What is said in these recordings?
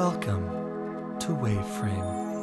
Welcome to Waveframe.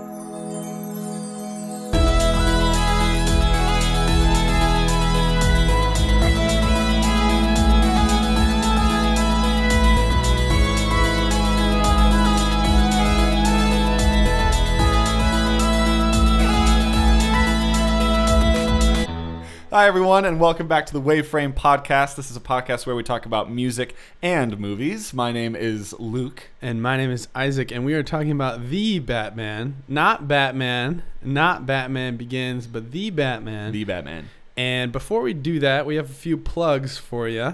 Hi, everyone, and welcome back to the Waveframe Podcast. This is a podcast where we talk about music and movies. My name is Luke. And my name is Isaac, and we are talking about the Batman, not Batman, not Batman Begins, but the Batman. The Batman. and before we do that, we have a few plugs for you.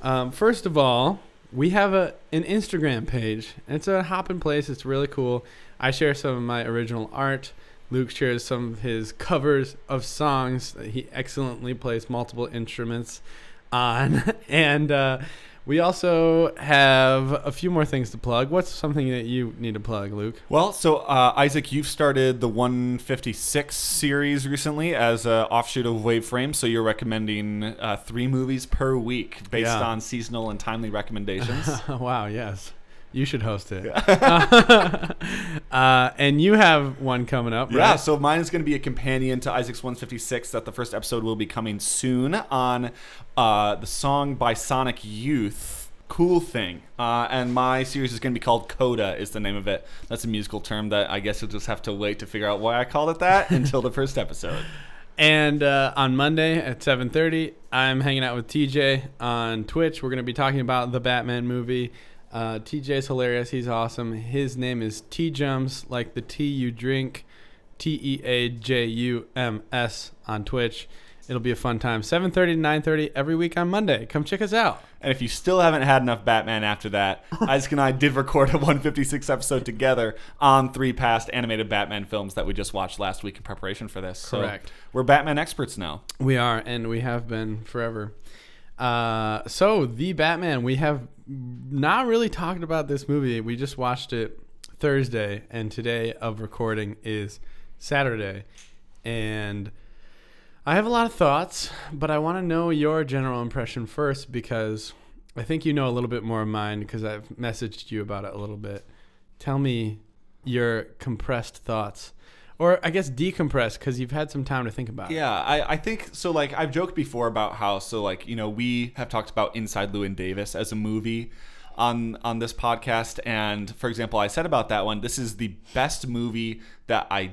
Um, first of all, we have a an Instagram page. It's a hopping place. It's really cool. I share some of my original art. Luke shares some of his covers of songs that he excellently plays multiple instruments on. and uh, we also have a few more things to plug. What's something that you need to plug, Luke? Well, so uh, Isaac, you've started the 156 series recently as an offshoot of Waveframe. So you're recommending uh, three movies per week based Yeah. on seasonal and timely recommendations. wow, yes. You should host it. uh, and you have one coming up, right? Yeah, so mine is going to be a companion to Isaac's 156. That the first episode will be coming soon on uh, the song by Sonic Youth. Cool thing, uh, and my series is going to be called Coda. Is the name of it? That's a musical term that I guess you'll just have to wait to figure out why I called it that until the first episode. And uh, on Monday at 7:30, I'm hanging out with TJ on Twitch. We're going to be talking about the Batman movie. Uh, TJ's hilarious. He's awesome. His name is Teajums, like the tea you drink. T E A J U M S on Twitch. It'll be a fun time. 7:30 to 9:30 every week on Monday. Come check us out. And if you still haven't had enough Batman after that, Isaac and I did record a 156 episode together on three past animated Batman films that we just watched last week in preparation for this. So Correct. we're Batman experts now. We are, and we have been forever. Uh, so the Batman, we have not really talked about this movie. We just watched it Thursday, and today of recording is Saturday, and I have a lot of thoughts, but I want to know your general impression first because I think you know a little bit more of mine because I've messaged you about it a little bit. Tell me your compressed thoughts, or I guess decompressed because you've had some time to think about it. Yeah, I, I think so. Like I've joked before about how so like you know we have talked about Inside Llewyn Davis as a movie on on this podcast, and for example, I said about that one, this is the best movie that I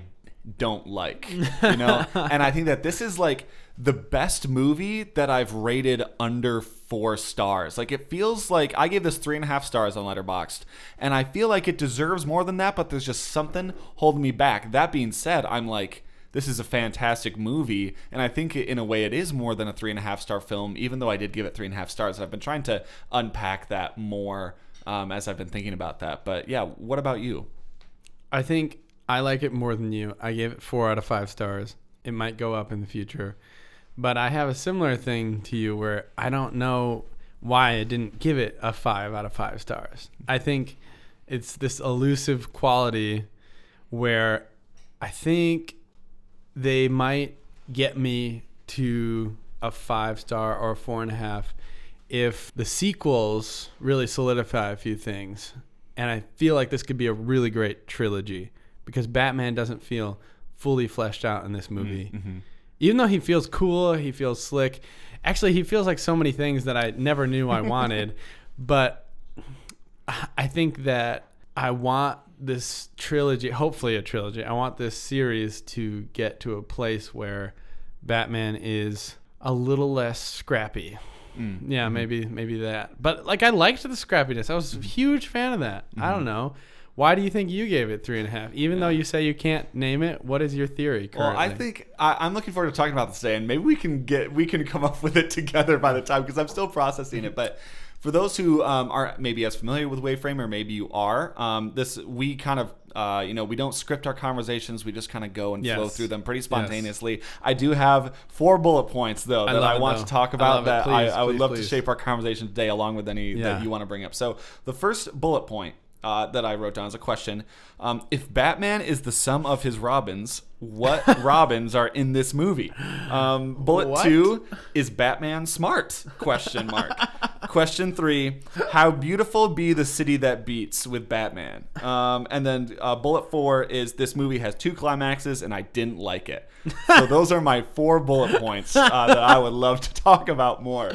don't like, you know, and I think that this is like the best movie that I've rated under four stars. Like it feels like I gave this three and a half stars on Letterboxd, and I feel like it deserves more than that, but there's just something holding me back. That being said, I'm like this is a fantastic movie, and I think in a way it is more than a three and a half star film, even though I did give it three and a half stars. I've been trying to unpack that more um, as I've been thinking about that. But yeah, what about you? I think I like it more than you. I gave it four out of five stars. It might go up in the future. But I have a similar thing to you where I don't know why I didn't give it a five out of five stars. I think it's this elusive quality where I think they might get me to a five star or a four and a half if the sequels really solidify a few things. And I feel like this could be a really great trilogy because Batman doesn't feel fully fleshed out in this mm, movie. Mm-hmm. Even though he feels cool, he feels slick. Actually, he feels like so many things that I never knew I wanted. but I think that I want this trilogy, hopefully a trilogy. I want this series to get to a place where Batman is a little less scrappy. Mm, yeah, mm-hmm. maybe maybe that. But like I liked the scrappiness. I was a mm. huge fan of that. I don't mm-hmm. know. Why do you think you gave it three and a half? Even though you say you can't name it, what is your theory currently? Well, I think I, I'm looking forward to talking about this today, and maybe we can get we can come up with it together by the time because I'm still processing it. But for those who um, aren't maybe as familiar with Waveframe, or maybe you are, um, this we kind of uh, you know we don't script our conversations; we just kind of go and flow through them pretty spontaneously. I do have four bullet points though that love I want though. to talk about it. that Please, I, I would please, love to shape our conversation today, along with any Yeah. that you want to bring up. So the first bullet point uh, that I wrote down as a question: um, If Batman is the sum of his Robins, what Robins are in this movie. Um, bullet What? two is Batman smart? Question mark. Question three: How beautiful be the city that beats with Batman? Um, and then uh, bullet four is this movie has two climaxes and I didn't like it. So those are my four bullet points uh, that I would love to talk about more.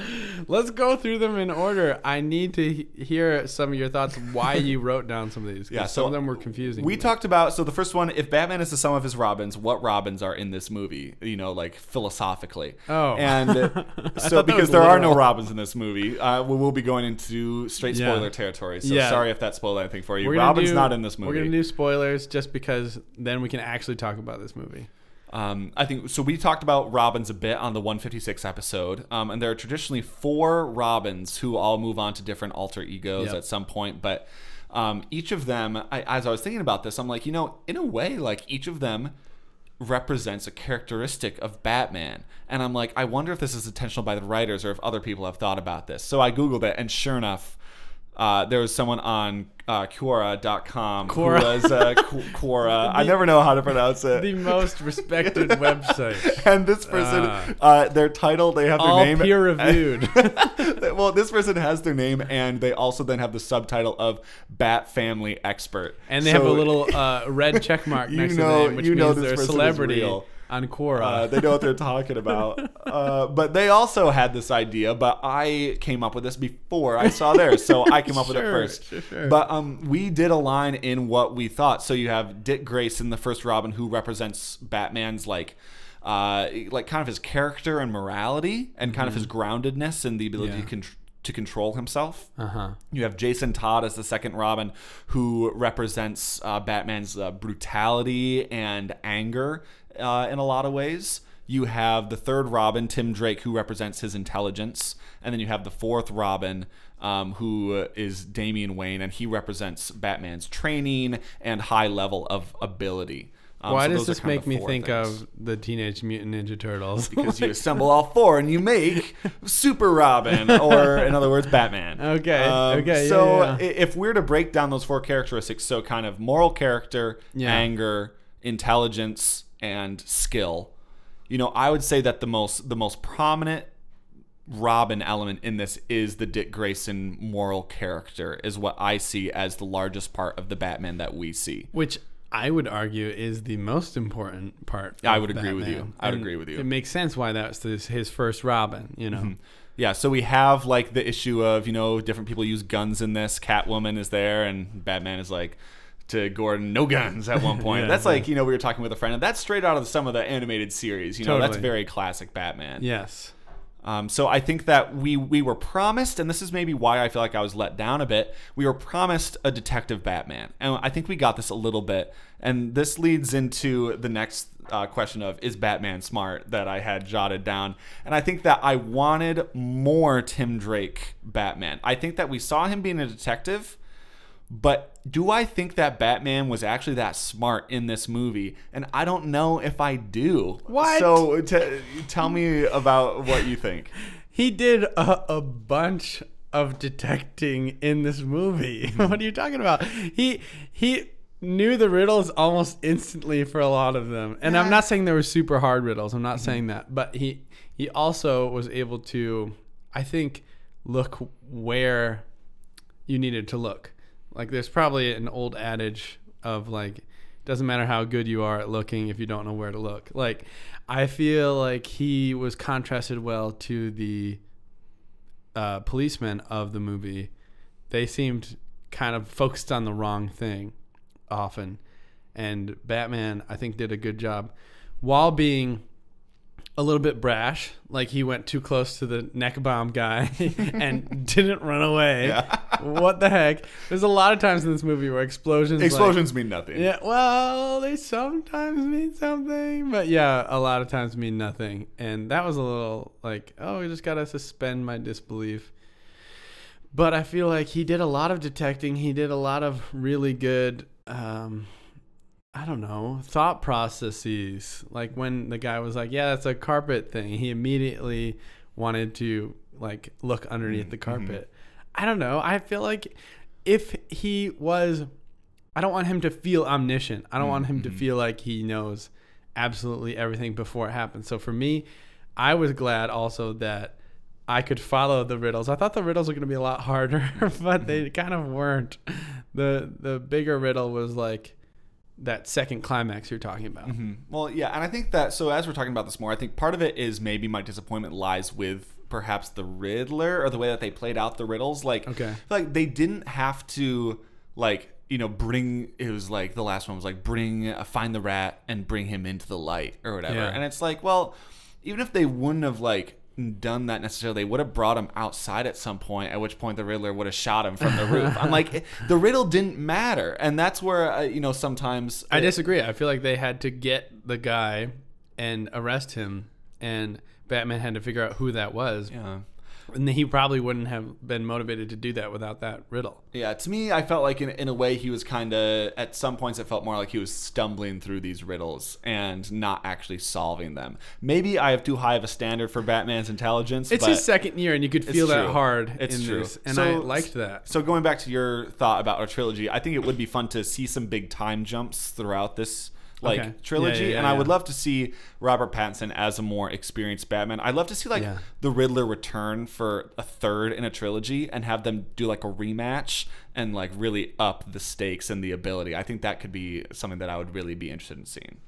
Let's go through them in order. I need to he- hear some of your thoughts why you wrote down some of these. Yeah, some of them were confusing. We talked about so the first one, if Batman is the sum of his Robins, what Robins are in this movie? You know, like philosophically. Oh. and so because there are no. Robins in this movie, uh, we will be going into straight Yeah. spoiler territory. So Yeah. sorry if that spoiled anything for you. Robin's do- not in this movie. We're gonna do spoilers just because then we can actually talk about this movie. Um, I think so. We talked about Robins a bit on the 156 episode, um, and there are traditionally four Robins who all move on to different alter egos Yep. at some point. But um, each of them, I, as I was thinking about this, I'm like, you know, in a way, like each of them represents a characteristic of Batman. And I'm like, I wonder if this is intentional by the writers or if other people have thought about this. So I Googled it, and sure enough, uh, there was someone on uh, Quora.com Quora. who was uh, Qu- Quora. I never know how to pronounce it The most respected website. and this person, Ah. uh, their title, they have their name. peer reviewed. well, this person has their name, and they also then have the subtitle of Bat Family Expert. And they have a little uh, red check mark next know- to their name, which means they're a celebrity. On Quora. Uh, they know what they're talking about. Uh, but they also had this idea, but I came up with this before I saw theirs, so I came up with it first. sure, sure. But um, we did a line in what we thought. So you have Dick Grayson, the first Robin, who represents Batman's like. Uh, like kind of his character and morality, and kind of his groundedness and the ability Mm-hmm. Yeah. to, con- to control himself. Uh huh. You have Jason Todd as the second Robin, who represents uh, Batman's uh, brutality and anger uh, in a lot of ways. You have the third Robin, Tim Drake, who represents his intelligence, and then you have the fourth Robin, um, who is Damian Wayne, and he represents Batman's training and high level of ability. Um, Why so does this make me think things. of the Teenage Mutant Ninja Turtles? Because you assemble all four and you make Super Robin, or in other words, Batman. Um, Okay, okay, yeah, So yeah. if we're to break down those four characteristics, so kind of moral character, Yeah. anger, intelligence, and skill, you know, I would say that the most the most prominent Robin element in this is the Dick Grayson moral character, is what I see as the largest part of the Batman that we see. Which I would argue is the most important part. I would agree with you. I would And agree with you. It makes sense why that's his, his first Robin. You know, mm-hmm. Yeah, so we have like the issue of, you know, different people use guns in this. Catwoman is there and Batman is like to Gordon, no guns at one point. Yeah, that's yeah. like, you know, we were talking with a friend and that's straight out of some of the animated series. You know, that's very classic Batman. yes. Um, so I think that we we were promised, and this is maybe why I feel like I was let down a bit. We were promised a detective Batman, and I think we got this a little bit. And this leads into the next uh, question of is Batman smart that I had jotted down, and I think that I wanted more Tim Drake Batman. I think that we saw him being a detective. But do I think that Batman was actually that smart in this movie? And I don't know if I do. What? So t- tell me about what you think. He did a, a bunch of detecting in this movie. Mm-hmm. what are you talking about? He he knew the riddles almost instantly for a lot of them. And I'm not saying they were super hard riddles. I'm Mm-hmm. not saying that. But he he also was able to I think look where you needed to look. Like there's probably an old adage of like doesn't matter how good you are at looking if you don't know where to look. Like I feel like he was contrasted well to the uh, policemen of the movie. They seemed kind of focused on the wrong thing often. And Batman, I think, did a good job while being a little bit brash. Like he went too close to the neck bomb guy and didn't run away. Yeah. What the heck? There's a lot of times in this movie where explosions. like- Explosions mean nothing. yeah, well, they sometimes mean something, but yeah, a lot of times mean nothing. And that was a little like, oh, we just gotta suspend my disbelief. But I feel like he did a lot of detecting. He did a lot of really good, um, I don't know, thought processes. Like when the guy was like, "Yeah, that's a carpet thing," he immediately wanted to like look underneath the carpet. I don't know. I feel like if he was I don't want him to feel omniscient. I don't want him to feel like he knows absolutely everything before it happens. So for me, I was glad also that I could follow the riddles. I thought the riddles were going to be a lot harder, but they kind of weren't. The the bigger riddle was like that second climax you're talking about. Mm-hmm. Well, yeah, and I think that so as we're talking about this more, I think part of it is maybe my disappointment lies with perhaps the Riddler or the way that they played out the riddles. Like, Okay. like they didn't have to like you know bring it was like the last one was like bring uh, find the rat and bring him into the light or whatever, Yeah. and it's like well, even if they wouldn't have like done that necessarily they would have brought him outside at some point at which point the riddler would have shot him from the roof i'm like it- the riddle didn't matter and that's where uh, you know sometimes I disagree. I feel like they had to get the guy and arrest him, and Batman had to figure out who that was. yeah And he probably wouldn't have been motivated to do that without that riddle. Yeah, to me, I felt like in, in a way he was kind of, at some points, it felt more like he was stumbling through these riddles and not actually solving them. Maybe I have too high of a standard for Batman's intelligence. It's his second year, and you could feel that true. hard It's true. this, and So- I liked that. So going back to your thought about a trilogy, I think it would be fun to see some big time jumps throughout this like Okay. trilogy, Yeah, yeah, and I would love to see Robert Pattinson as a more experienced Batman. I'd love to see like Yeah. the Riddler return for a third in a trilogy and have them do like a rematch and like really up the stakes and the ability. I think that could be something that I would really be interested in seeing.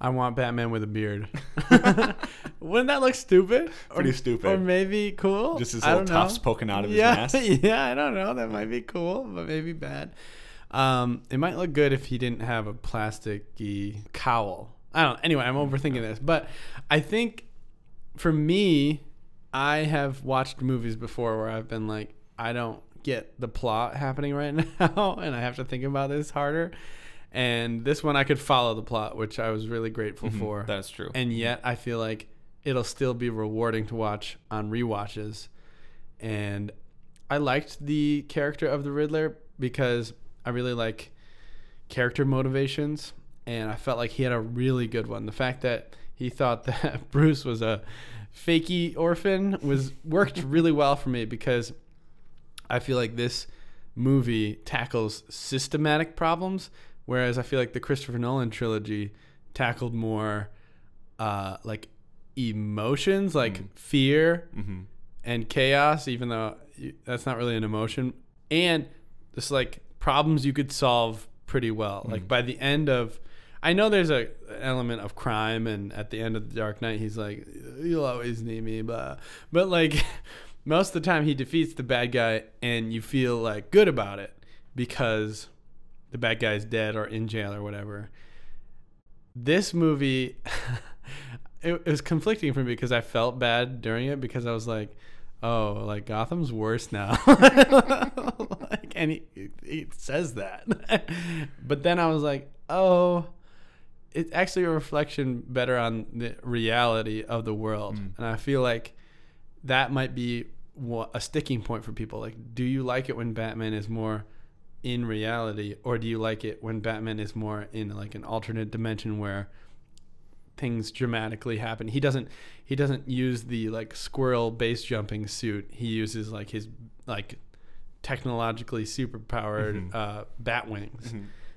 I want Batman with a beard. Wouldn't that look stupid? Pretty or, stupid. Or maybe cool. Just his little tufts poking out of his mask. Yeah, I don't know. That might be cool, but maybe bad. Um, it might look good if he didn't have a plasticky cowl. I don't. Anyway, I'm overthinking this, but I think for me, I have watched movies before where I've been like, I don't get the plot happening right now, and I have to think about this harder. And this one, I could follow the plot, which I was really grateful for That's true. and yet I feel like it'll still be rewarding to watch on rewatches. And I liked the character of the Riddler because I really like character motivations, and I felt like he had a really good one. The fact that he thought that Bruce was a fakey orphan was worked really well for me because I feel like this movie tackles systematic problems, whereas I feel like the Christopher Nolan trilogy tackled more uh, like emotions, like fear hmm and chaos, even though that's not really an emotion, and just like problems you could solve pretty well. Like mm. by the end of, I know there's a element of crime, and at the end of the Dark Knight, he's like, "You'll always need me," but but like most of the time, he defeats the bad guy, and you feel like good about it because the bad guy's dead or in jail or whatever. This movie. It, it was conflicting for me because I felt bad during it because I was like, "Oh, like Gotham's worse now," and he, he says that. but then I was like, "Oh, it's actually a reflection better on the reality of the world," mm. and I feel like that might be a sticking point for people. Like, do you like it when Batman is more in reality, or do you like it when Batman is more in like an alternate dimension where things dramatically happen. He doesn't he doesn't use the like squirrel base jumping suit. He uses like his like technologically super powered uh, bat wings.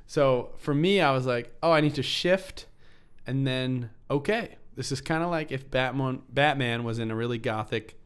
So for me, I was like, oh, I need to shift, and then okay, this is kind of like if Batman Batman was in a really gothic,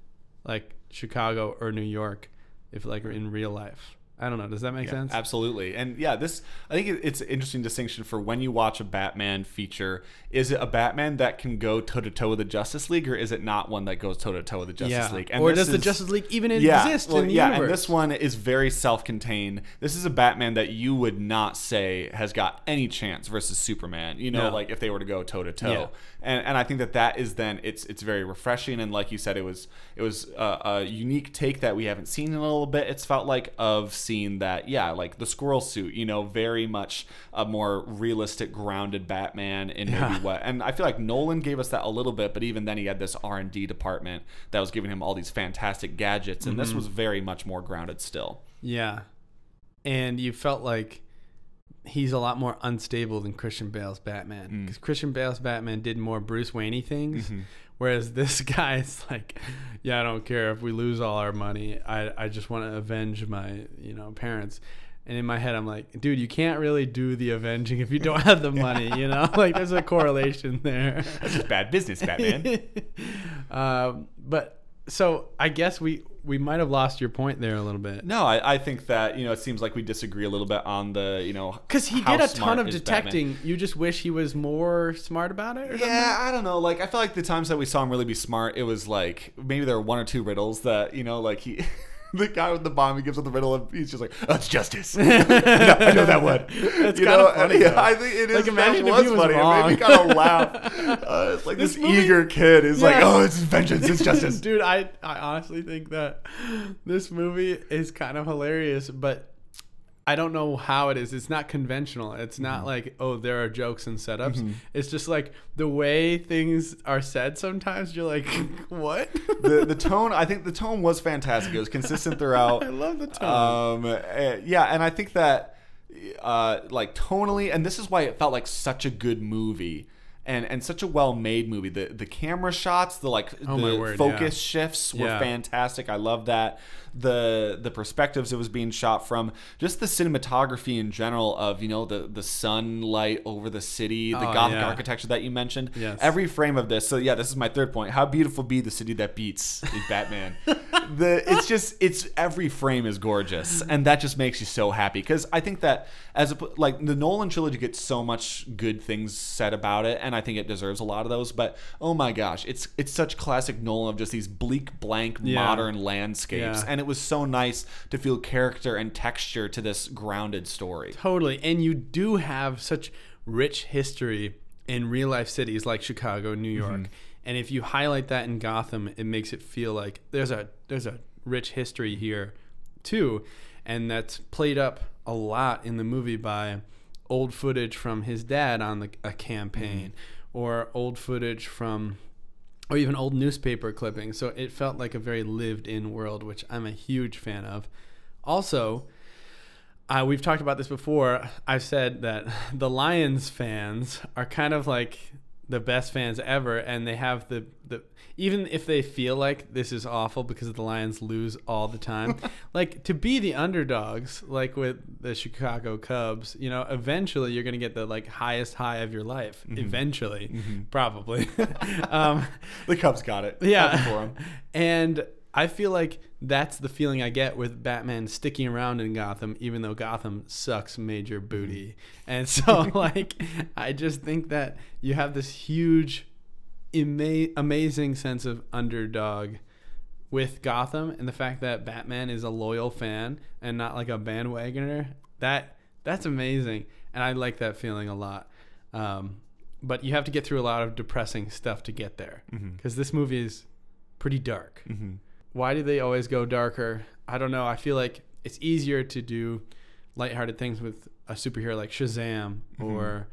like Chicago or New York, if like in real life. I don't know. Does that make sense? Absolutely. And yeah, this I think it's an interesting distinction for when you watch a Batman feature. Is it a Batman that can go toe to toe with the Justice League, or is it not one that goes toe to toe with the Justice yeah. League? or this does the Justice League even yeah, exist well, in the yeah, universe? and this one is very self-contained. This is a Batman that you would not say has got any chance versus Superman. You know, No. like if they were to go toe to Yeah. toe. And and I think that that is then it's it's very refreshing. And like you said, it was it was a, a unique take that we haven't seen in a little bit. It's felt like of seeing that yeah, like the squirrel suit. You know, very much a more realistic, grounded Batman in maybe Yeah. what. And I feel like Nolan gave us that a little bit, but even then he had this R and D department that was giving him all these fantastic gadgets, and Mm-hmm. this was very much more grounded still. Yeah. And you felt like he's a lot more unstable than Christian Bale's Batman. Mm. Because Christian Bale's Batman did more Bruce Wayne things. Mm-hmm. Whereas this guy's like, yeah, I don't care if we lose all our money. I, I just want to avenge my, you know, parents. And in my head, I'm like, dude, you can't really do the avenging if you don't have the money, you know? like, there's a correlation there. That's just bad business, Batman. um, but so I guess we we might have lost your point there a little bit. no, I, I think that you know it seems like we disagree a little bit on the you know Because he how did a ton of is Batman. detecting. You just wish he was more smart about it or something? Yeah, I don't know. Like, I feel like the times that we saw him really be smart, it was like maybe there were one or two riddles that you know, like he, the guy with the bomb, he gives up the riddle, and he's just like, "Oh, it's justice." I, know, I know that one. It's You kinda funny, Yeah. I think it is. Like, imagine if was he was funny. It made wrong. me kind of laugh. Uh, it's like this, This movie- eager kid is like, "Oh, it's vengeance, it's justice." Dude, I, I honestly think that this movie is kind of hilarious, but I don't know how it is. It's not conventional. It's not Mm-hmm. like, oh, there are jokes and setups. It's just like the way things are said sometimes you're like, what? the the tone, I think the tone was fantastic. It was consistent throughout. I love the tone. Um, uh, yeah, and I think that uh, like tonally, and this is why it felt like such a good movie. And, and such a well made movie. The the camera shots, the like Oh the word, focus yeah. shifts were Yeah. fantastic. I love that. The the perspectives it was being shot from, just the cinematography in general of you know the the sunlight over the city, the Oh, gothic yeah. architecture that you mentioned. Yes. Every frame of this. So yeah, this is my third point. How beautiful be the city that beats is Batman. the it's just it's every frame is gorgeous, and that just makes you so happy because I think that as a like the Nolan trilogy gets so much good things said about it, and I think it deserves a lot of those. But oh my gosh, it's it's such classic Nolan of just these bleak, blank, Yeah. modern landscapes, Yeah. and it was so nice to feel character and texture to this grounded story. Totally. And you do have such rich history in real life cities like Chicago, New York. Mm-hmm. And if you highlight that in Gotham, it makes it feel like there's a there's a rich history here too. And that's played up a lot in the movie by old footage from his dad on the, a campaign Mm-hmm. or old footage from or even old newspaper clippings. So it felt like a very lived in world, which I'm a huge fan of. Also, uh, we've talked about this before. I've said that the Lions fans are kind of like the best fans ever, and they have the, the even if they feel like this is awful because the Lions lose all the time, like to be the underdogs, like with the Chicago Cubs, you know, eventually you're gonna get the like highest high of your life. Eventually, probably. um, The Cubs got it. yeah. Happy for 'em. And I feel like that's the feeling I get with Batman sticking around in Gotham, even though Gotham sucks major mm-hmm. booty. And so, like, I just think that you have this huge, ama- amazing sense of underdog with Gotham, and the fact that Batman is a loyal fan and not like a bandwagoner. That that's amazing, and I like that feeling a lot. Um, but you have to get through a lot of depressing stuff to get there, mm-hmm. because this movie is pretty dark. Mm-hmm. Why do they always go darker? I don't know. I feel like it's easier to do lighthearted things with a superhero like Shazam mm-hmm. or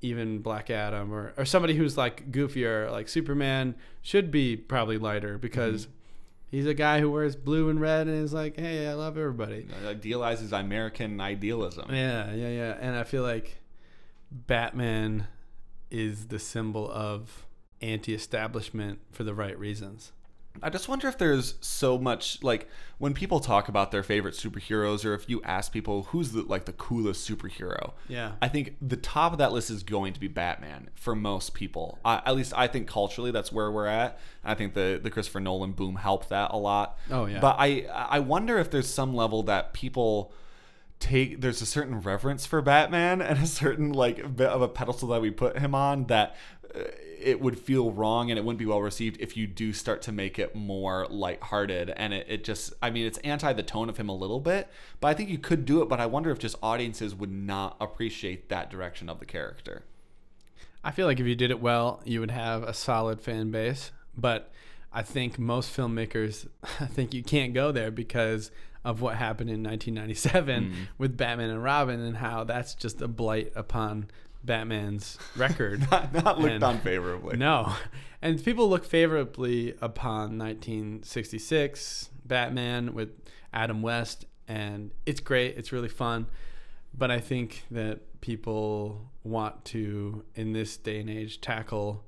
even Black Adam or, or somebody who's like goofier, like Superman should be probably lighter because mm-hmm. he's a guy who wears blue and red and is like, hey, I love everybody. Idealizes American idealism. Yeah, yeah, yeah. And I feel like Batman is the symbol of anti establishment for the right reasons. I just wonder if there's so much like when people talk about their favorite superheroes, or if you ask people who's the like the coolest superhero. Yeah. I think the top of that list is going to be Batman for most people. I, at least I think culturally that's where we're at. I think the the Christopher Nolan boom helped that a lot. Oh, yeah. But I I wonder if there's some level that people take there's a certain reverence for Batman and a certain like bit of a pedestal that we put him on that uh, it would feel wrong and it wouldn't be well received if you do start to make it more lighthearted and it, it just I mean it's anti the tone of him a little bit but I think you could do it but I wonder if just audiences would not appreciate that direction of the character. I feel like if you did it well, you would have a solid fan base. But I think most filmmakers, I think you can't go there because of what happened in 1997 hmm. with Batman and Robin and how that's just a blight upon Batman's record. Not, not looked And- on favorably. No. And people look favorably upon 1966 Batman with Adam West, and it's great. It's really fun. But I think that people want to, in this day and age, tackle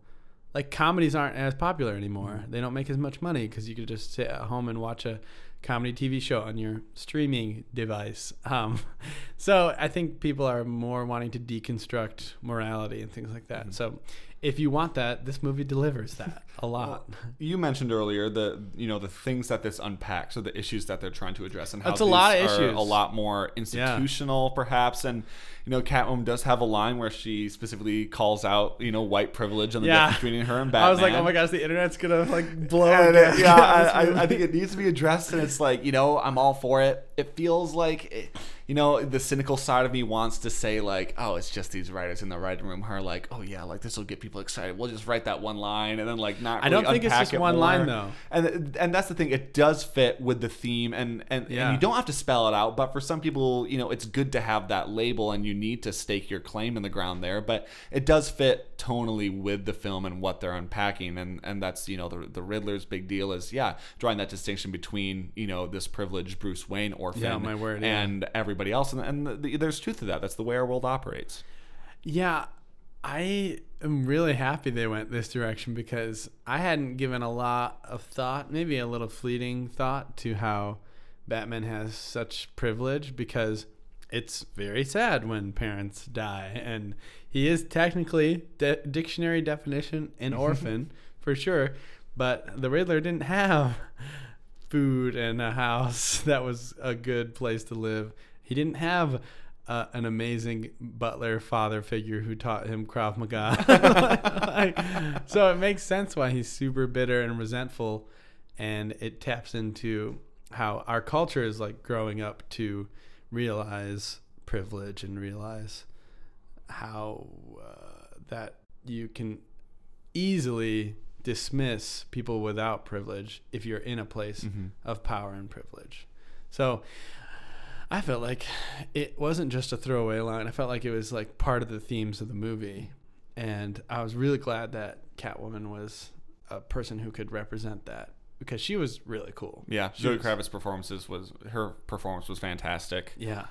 like comedies aren't as popular anymore. Hmm. They don't make as much money because you could just sit at home and watch a comedy TV show on your streaming device. Um, so I think people are more wanting to deconstruct morality and things like that. So if you want that, this movie delivers that a lot. You mentioned earlier the you know the things that this unpacks, or the issues that they're trying to address, and how That's a lot of issues. a lot more institutional, perhaps. And you know, Catwoman does have a line where she specifically calls out you know white privilege and the Yeah. difference between her and Batman. I was like, oh my gosh, the internet's gonna like blow. It- yeah, I. I, I think it needs to be addressed, and it's like you know, I'm all for it. It feels like, it, you know, the cynical side of me wants to say like, oh, it's just these writers in the writing room who are like, oh yeah, like this will get people excited. We'll just write that one line, and then like not. I don't think it's just it one more. line, though. And and that's the thing. It does fit with the theme, and and, Yeah. and you don't have to spell it out. But for some people, you know, it's good to have that label, and you need to stake your claim in the ground there. But it does fit tonally with the film and what they're unpacking, and and that's you know the the Riddler's big deal is yeah drawing that distinction between you know this privileged Bruce Wayne orphan Yeah, my word, yeah. and everybody else, and and the, there's truth to that. That's the way our world operates. Yeah, I am really happy they went this direction because I hadn't given a lot of thought, maybe a little fleeting thought, to how Batman has such privilege because it's very sad when parents die. And he is technically, de- dictionary definition, an orphan for sure. But the Riddler didn't have food and a house that was a good place to live. He didn't have uh, an amazing butler father figure who taught him Krav Maga. like, so it makes sense why he's super bitter and resentful, and it taps into how our culture is like growing up to realize privilege and realize how uh, that you can easily dismiss people without privilege if you're in a place mm-hmm. of power and privilege. So I felt like it wasn't just a throwaway line. I felt like it was like part of the themes of the movie. And I was really glad that Catwoman was a person who could represent that because she was really cool. Yeah, She Zoe was- Kravitz performances was her performance was fantastic. Yeah.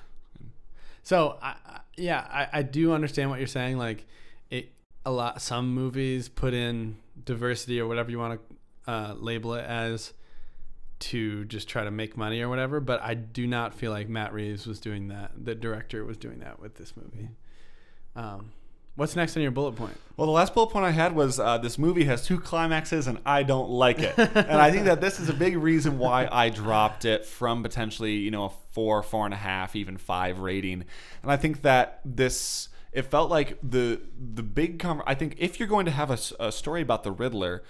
So I, I yeah, I, I do understand what you're saying. Like it a lot some movies put in diversity or whatever you want to uh, label it as to just try to make money or whatever, but I do not feel like Matt Reeves was doing that. The director was doing that with this movie. Um, what's next on your bullet point? Well, the last bullet point I had was uh, this movie has two climaxes and I don't like it. and I think that this is a big reason why I dropped it from potentially, you know, a four, four and a half, even five rating. And I think that this, it felt like the the big, com- I think if you're going to have a, a story about the Riddler,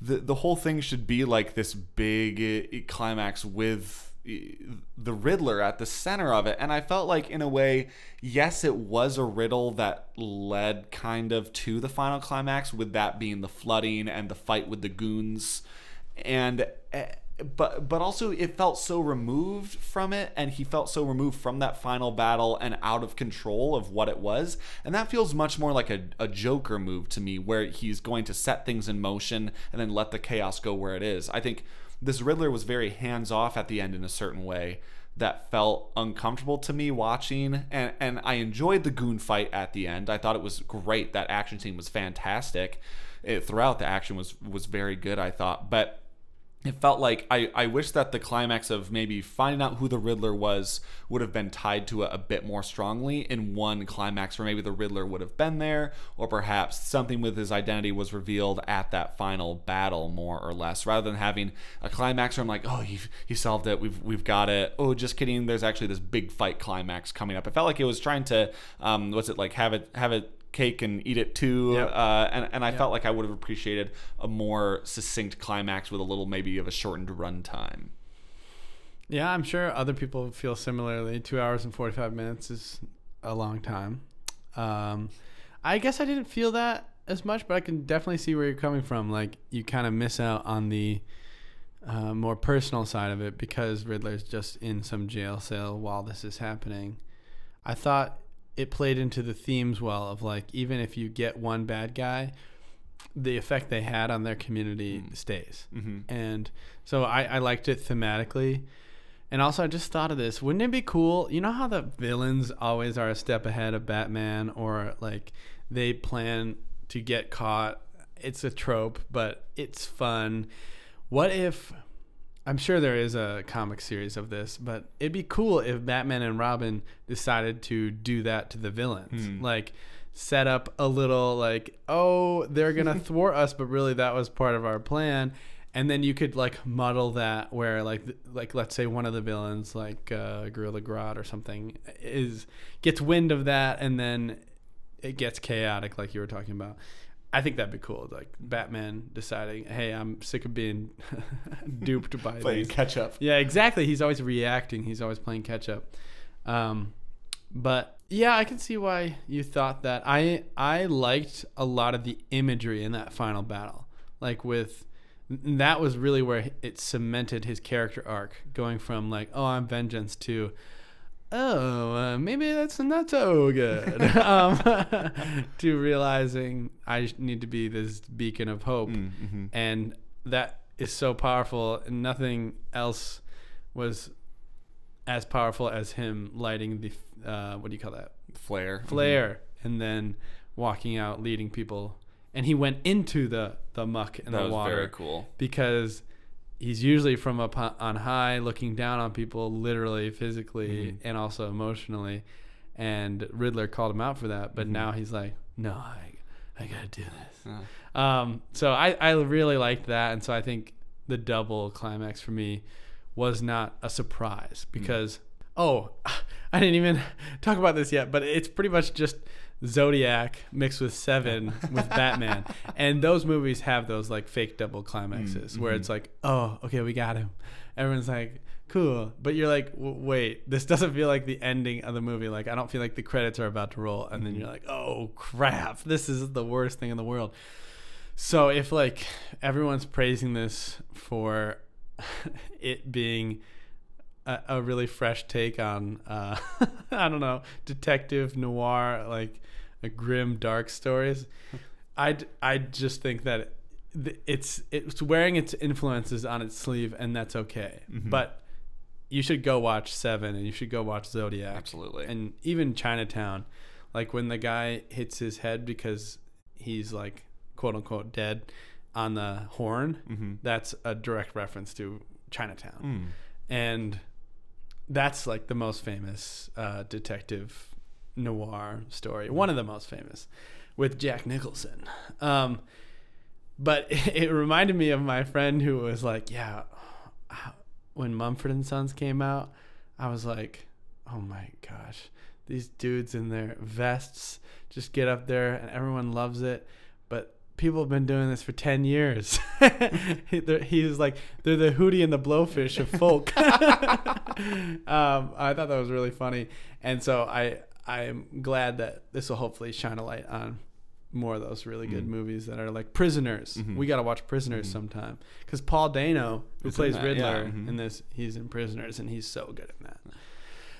the, the whole thing should be like this big uh, climax with the Riddler at the center of it. And I felt like, in a way, yes, it was a riddle that led kind of to the final climax, with that being the flooding and the fight with the goons. And. But but also it felt so removed from it, and he felt so removed from that final battle and out of control of what it was, and that feels much more like a, a Joker move to me, where he's going to set things in motion and then let the chaos go where it is. I think this Riddler was very hands off at the end in a certain way that felt uncomfortable to me watching and and I enjoyed the goon fight at the end. I thought it was great. That action scene was fantastic. It, throughout the action was was very good, I thought. But it felt like I, I wish that the climax of maybe finding out who the Riddler was would have been tied to it a bit more strongly in one climax where maybe the Riddler would have been there, or perhaps something with his identity was revealed at that final battle, more or less, rather than having a climax where I'm like, oh, he, he solved it, we've we've got it. Oh, just kidding. There's actually this big fight climax coming up. It felt like it was trying to, um, what's it like, have it have it cake and eat it too. Yep. Uh, and and I felt like I would have appreciated a more succinct climax with a little maybe of a shortened runtime. Yeah, I'm sure other people feel similarly. Two hours and 45 minutes is a long time. Um, I guess I didn't feel that as much, but I can definitely see where you're coming from. Like, you kind of miss out on the uh, more personal side of it because Riddler's just in some jail cell while this is happening. I thought it played into the themes well of like, even if you get one bad guy, the effect they had on their community stays. Mm-hmm. And so I, I liked it thematically. And also, I just thought of this. Wouldn't it be cool? You know how the villains always are a step ahead of Batman, or like they plan to get caught? It's a trope, but it's fun. What if I'm sure there is a comic series of this, but it'd be cool if Batman and Robin decided to do that to the villains. Hmm. Like set up a little like, oh, they're gonna thwart us, but really that was part of our plan. And then you could like muddle that where like like let's say one of the villains like uh, Gorilla Grodd or something is gets wind of that and then it gets chaotic like you were talking about. I think that'd be cool. Like Batman deciding, hey, I'm sick of being duped by Playing these catch up. yeah, exactly. He's always reacting. He's always playing catch up. Um, but yeah, I can see why you thought that. I I liked a lot of the imagery in that final battle. Like with that was really where it cemented his character arc, going from like, oh, I'm vengeance to oh, uh, maybe that's not so good. um, to realizing I need to be this beacon of hope, Mm, mhm. and that is so powerful, and nothing else was as powerful as him lighting the uh, what do you call that Flare. flare, and then walking out, leading people, and he went into the the muck and That the was water very cool. because he's usually from up on- high looking down on people literally physically Mhm. and also emotionally. And riddler called him out for that but Mhm. now he's like no i, I gotta do this. Um, so I, I really liked that. And so i think the double climax for me was not a surprise because oh i didn't even talk about this yet but it's pretty much just zodiac mixed with seven with batman. And those movies have those like fake double climaxes Mm, where mhm. it's like oh okay we got him. Everyone's like cool. But you're like wait this doesn't feel like the ending of the movie. Like i don't feel like the credits are about to roll. And then Mhm. you're like oh crap. This is the worst thing in the world. So if like everyone's praising this for it being a, a really fresh take on uh, I don't know detective noir like a grim dark stories, I I just think that it's it's wearing its influences on its sleeve and that's okay. Mhm. But you should go watch Seven and you should go watch Zodiac Absolutely. and even Chinatown, like when the guy hits his head because he's like quote unquote dead on the horn, mm-hmm. that's a direct reference to Chinatown. mm. And that's like the most famous uh, detective noir story, one of the most famous with Jack Nicholson. Um, but it reminded me of my friend who was like, yeah, when Mumford and Sons came out, I was like, oh my gosh, these dudes in their vests just get up there and everyone loves it. People have been doing this for 10 years. he, they're- he was like, they're the Hootie and the Blowfish of folk. um, I thought that was really funny. And so I, I'm glad that this will hopefully shine a light on more of those really good Mm. movies that are like Prisoners. Mhm. We got to watch Prisoners Mhm. sometime because Paul Dano, who in plays that, Riddler yeah, mhm. in this, he's in Prisoners and he's so good in that.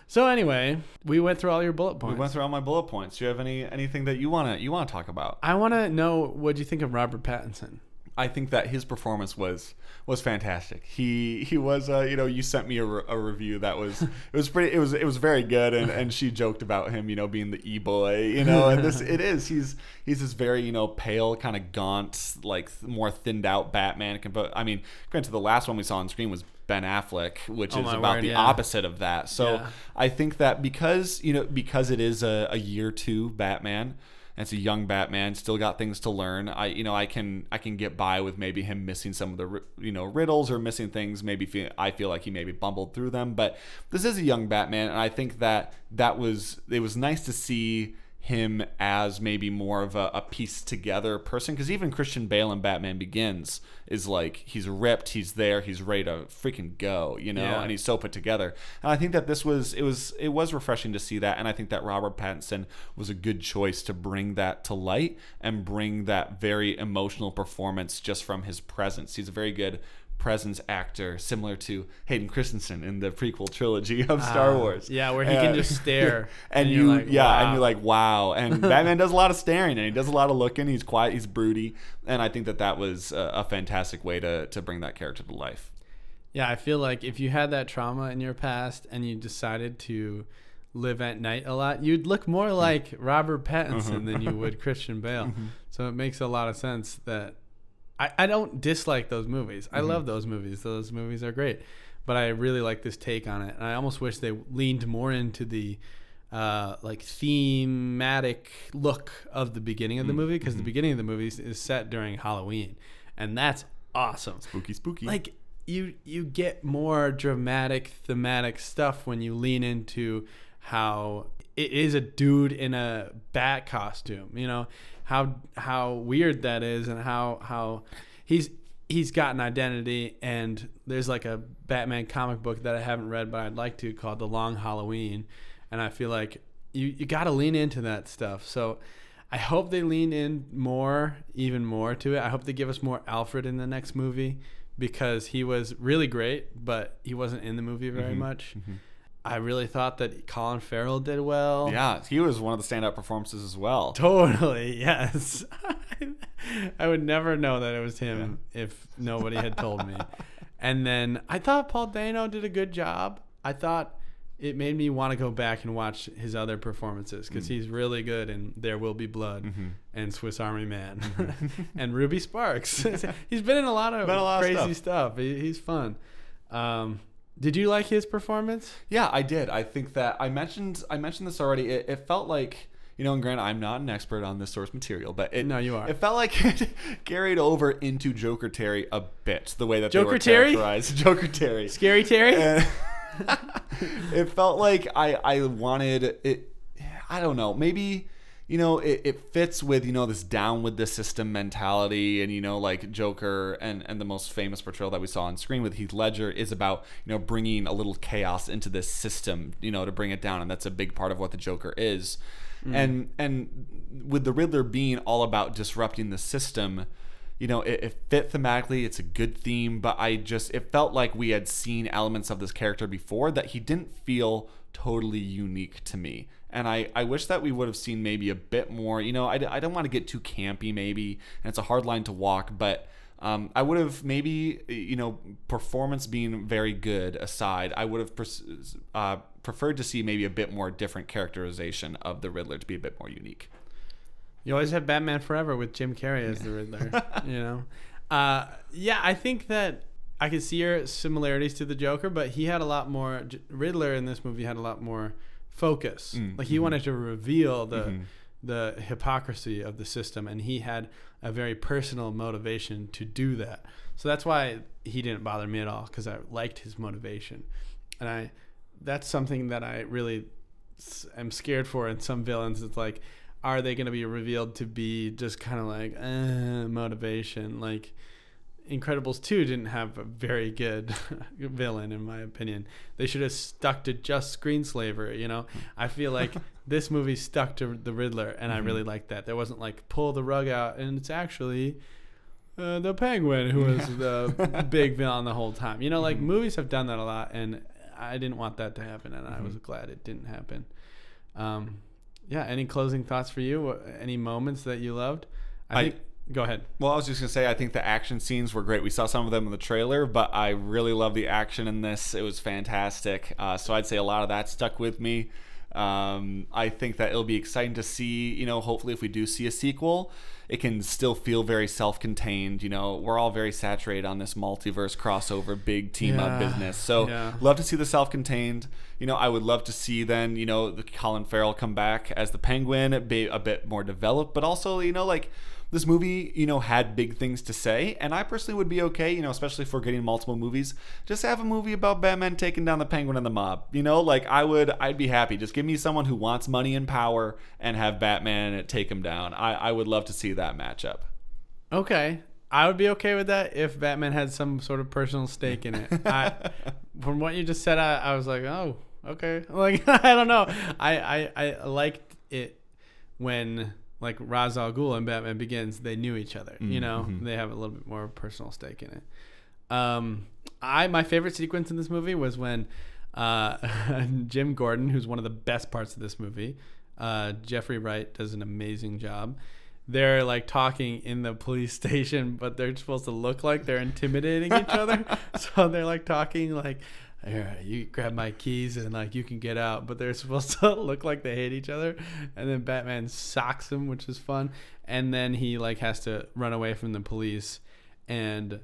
So anyway, we went through all your bullet points. We went through all my bullet points. Do you have any anything that you wanna you wanna talk about? I want to know what you think of Robert Pattinson. I think that his performance was was fantastic. He he was uh, you know you sent me a, re- a review that was it was pretty it was it was very good and, and she joked about him you know being the e boy you know and this it is he's he's this very you know pale kind of gaunt like more thinned out Batman. Compa- I mean, granted the last one we saw on screen was Ben Affleck, which Oh, is about word, the yeah. opposite of that. So Yeah. I think that because you know because it is a, a year two Batman, and it's a young Batman, still got things to learn. I you know I can I can get by with maybe him missing some of the you know riddles or missing things. Maybe feel, I feel like he maybe bumbled through them, but this is a young Batman, and I think that that was it was nice to see him as maybe more of a, a piece together person because even christian bale in batman begins is like he's ripped he's there he's ready to freaking go you know? Yeah. and he's so put together. And i think that this was it was it was refreshing to see that and i think that robert pattinson was a good choice to bring that to light and bring that very emotional performance just from his presence. He's a very good presence actor similar to hayden christensen in the prequel trilogy of star Ah, wars. Yeah, where he can Uh, just stare. and, you're you like, yeah and you're like wow. And batman does a lot of staring and he does a lot of looking. He's quiet he's broody and i think that that was a, a fantastic way to, to bring that character to life. Yeah, I feel like if you had that trauma in your past and you decided to live at night a lot, you'd look more like Robert Pattinson than you would Christian Bale. So it makes a lot of sense that I, I don't dislike those movies. I Mm-hmm. love those movies. Those movies are great. But I really like this take on it. And I almost wish they leaned more into the uh, like thematic look of the beginning of the movie because the beginning of the movie is set during Halloween, and that's awesome. Spooky, spooky. Like you you get more dramatic thematic stuff when you lean into how it is a dude in a bat costume you know how how weird that is and how how he's he's got an identity and there's like a batman comic book that i haven't read but i'd like to called the long halloween. And i feel like you you got to lean into that stuff. So i hope they lean in more even more to it. I hope they give us more alfred in the next movie because he was really great but he wasn't in the movie very mm-hmm. much mm-hmm. I really thought that Colin Farrell did well. yeah, he was one of the standout performances as well. Totally, yes. I would never know that it was him if nobody had told me. And then I thought Paul Dano did a good job. I thought it made me want to go back and watch his other performances Mm. because he's really good in There Will Be Blood Mm-hmm. and Swiss Army Man and Ruby Sparks. he's been in a lot of a lot of crazy stuff. stuff. He, he's fun. Um, did you like his performance? Yeah, I did. I think that I mentioned I mentioned this already. It, it felt like you know, and granted, I'm not an expert on this source material, but it No, you are. It felt like it carried over into Joker Terry a bit. The way that Joker they were Terry? characterized. Joker Terry. Scary Terry? And it felt like I I wanted it. I don't know. Maybe you know it, it fits with you know this down with the system mentality and you know like Joker and and the most famous portrayal that we saw on screen with Heath Ledger is about you know bringing a little chaos into this system you know to bring it down and that's a big part of what the Joker is. Mm. And and with the Riddler being all about disrupting the system, you know, it, it fit thematically. It's a good theme, but I just it felt like we had seen elements of this character before that he didn't feel totally unique to me. And I, I wish that we would have seen maybe a bit more. You know, I, I don't want to get too campy, maybe, and it's a hard line to walk, but um, I would have maybe, you know, performance being very good aside, I would have pers- uh, preferred to see maybe a bit more different characterization of the Riddler to be a bit more unique. You always have Batman Forever with Jim Carrey as the Riddler. you know, uh, yeah, I think that I could see your similarities to the Joker, but he had a lot more. J- Riddler in this movie had a lot more focus. Mm, Like he mhm. wanted to reveal the Mhm. the hypocrisy of the system, and he had a very personal motivation to do that. So that's why he didn't bother me at all because I liked his motivation, and I that's something that I really s- am scared for in some villains. It's like, are they going to be revealed to be just kind of like uh, motivation? Like Incredibles 2 didn't have a very good villain, in my opinion. They should have stuck to just screen Screenslaver, you know? I feel like this movie stuck to the Riddler, and I really liked that. There wasn't like pull the rug out, and it's actually. Uh, the penguin who was the big villain the whole time you know like movies have done that a lot and i didn't want that to happen and i was glad it didn't happen um, yeah any closing thoughts for you any moments that you loved i, I- think go ahead Well, I was just gonna say, I think the action scenes were great. We saw some of them in the trailer, but I really love the action in this. It was fantastic. Uh, so I'd say a lot of that stuck with me. Um, I think that it'll be exciting to see. You know, hopefully, if we do see a sequel, it can still feel very self-contained. You know, we're all very saturated on this multiverse crossover, big team up business. So yeah. love to see the self-contained. You know, I would love to see then, you know, the Colin Farrell come back as the Penguin, be a bit more developed, but also, you know, like this movie, you know, had big things to say, and I personally would be okay, you know, especially for getting multiple movies, just have a movie about Batman taking down the Penguin and the mob. You know, like I would, I'd be happy. Just give me someone who wants money and power and have Batman take him down. I, I would love to see that matchup. okay i would be okay with that if batman had some sort of personal stake in it I, from what you just said I, I was like oh okay like i don't know I, I i liked it when like Ra's al Ghul and Batman Begins, they knew each other. You know, they have a little bit more personal stake in it. Um, I my favorite sequence in this movie was when uh, Jim Gordon, who's one of the best parts of this movie, uh, Jeffrey Wright does an amazing job. They're like talking in the police station, but they're supposed to look like they're intimidating each other. So they're like talking like, "Here, you grab my keys and like you can get out," but they're supposed to look like they hate each other. And then Batman socks him, which is fun. And then he like has to run away from the police. and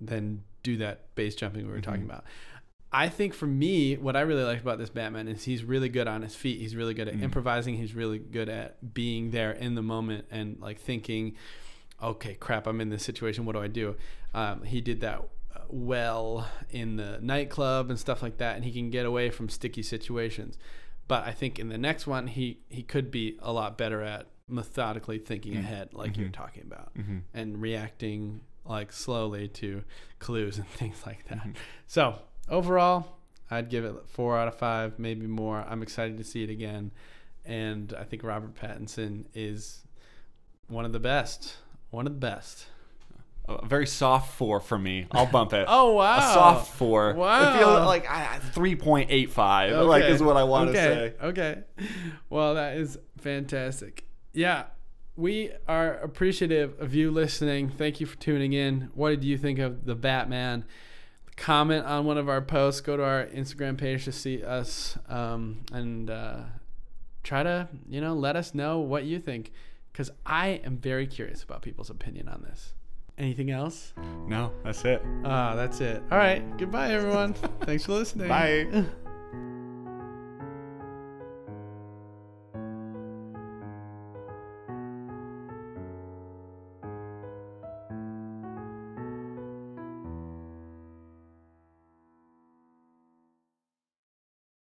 then do that base jumping we were talking Mhm. about. I think for me, what I really like about this Batman is he's really good on his feet. He's really good at Mm. improvising. He's really good at being there in the moment and like thinking, okay, crap, I'm in this situation. What do I do? Um, he did that well in the nightclub and stuff like that, and he can get away from sticky situations. But I think in the next one, he he could be a lot better at methodically thinking Mm. ahead, like you're Mhm. talking about, Mhm. and reacting like slowly to clues and things like that. Mhm. So overall, I'd give it four out of five, maybe more. I'm excited to see it again, and I think Robert Pattinson is one of the best. One of the best. A very soft four for me. I'll bump it. Oh wow! A soft four. Wow. I feel like I, 3.85. Like is what I want okay. to say. Okay. Well, that is fantastic. Yeah, we are appreciative of you listening. Thank you for tuning in. What did you think of the Batman? Comment on one of our posts. Go to our Instagram page to see us, um, and uh, try to you know let us know what you think, because I am very curious about people's opinion on this. Anything else? No, that's it. Ah, that's it. All right. Goodbye, everyone. Thanks for listening. Bye.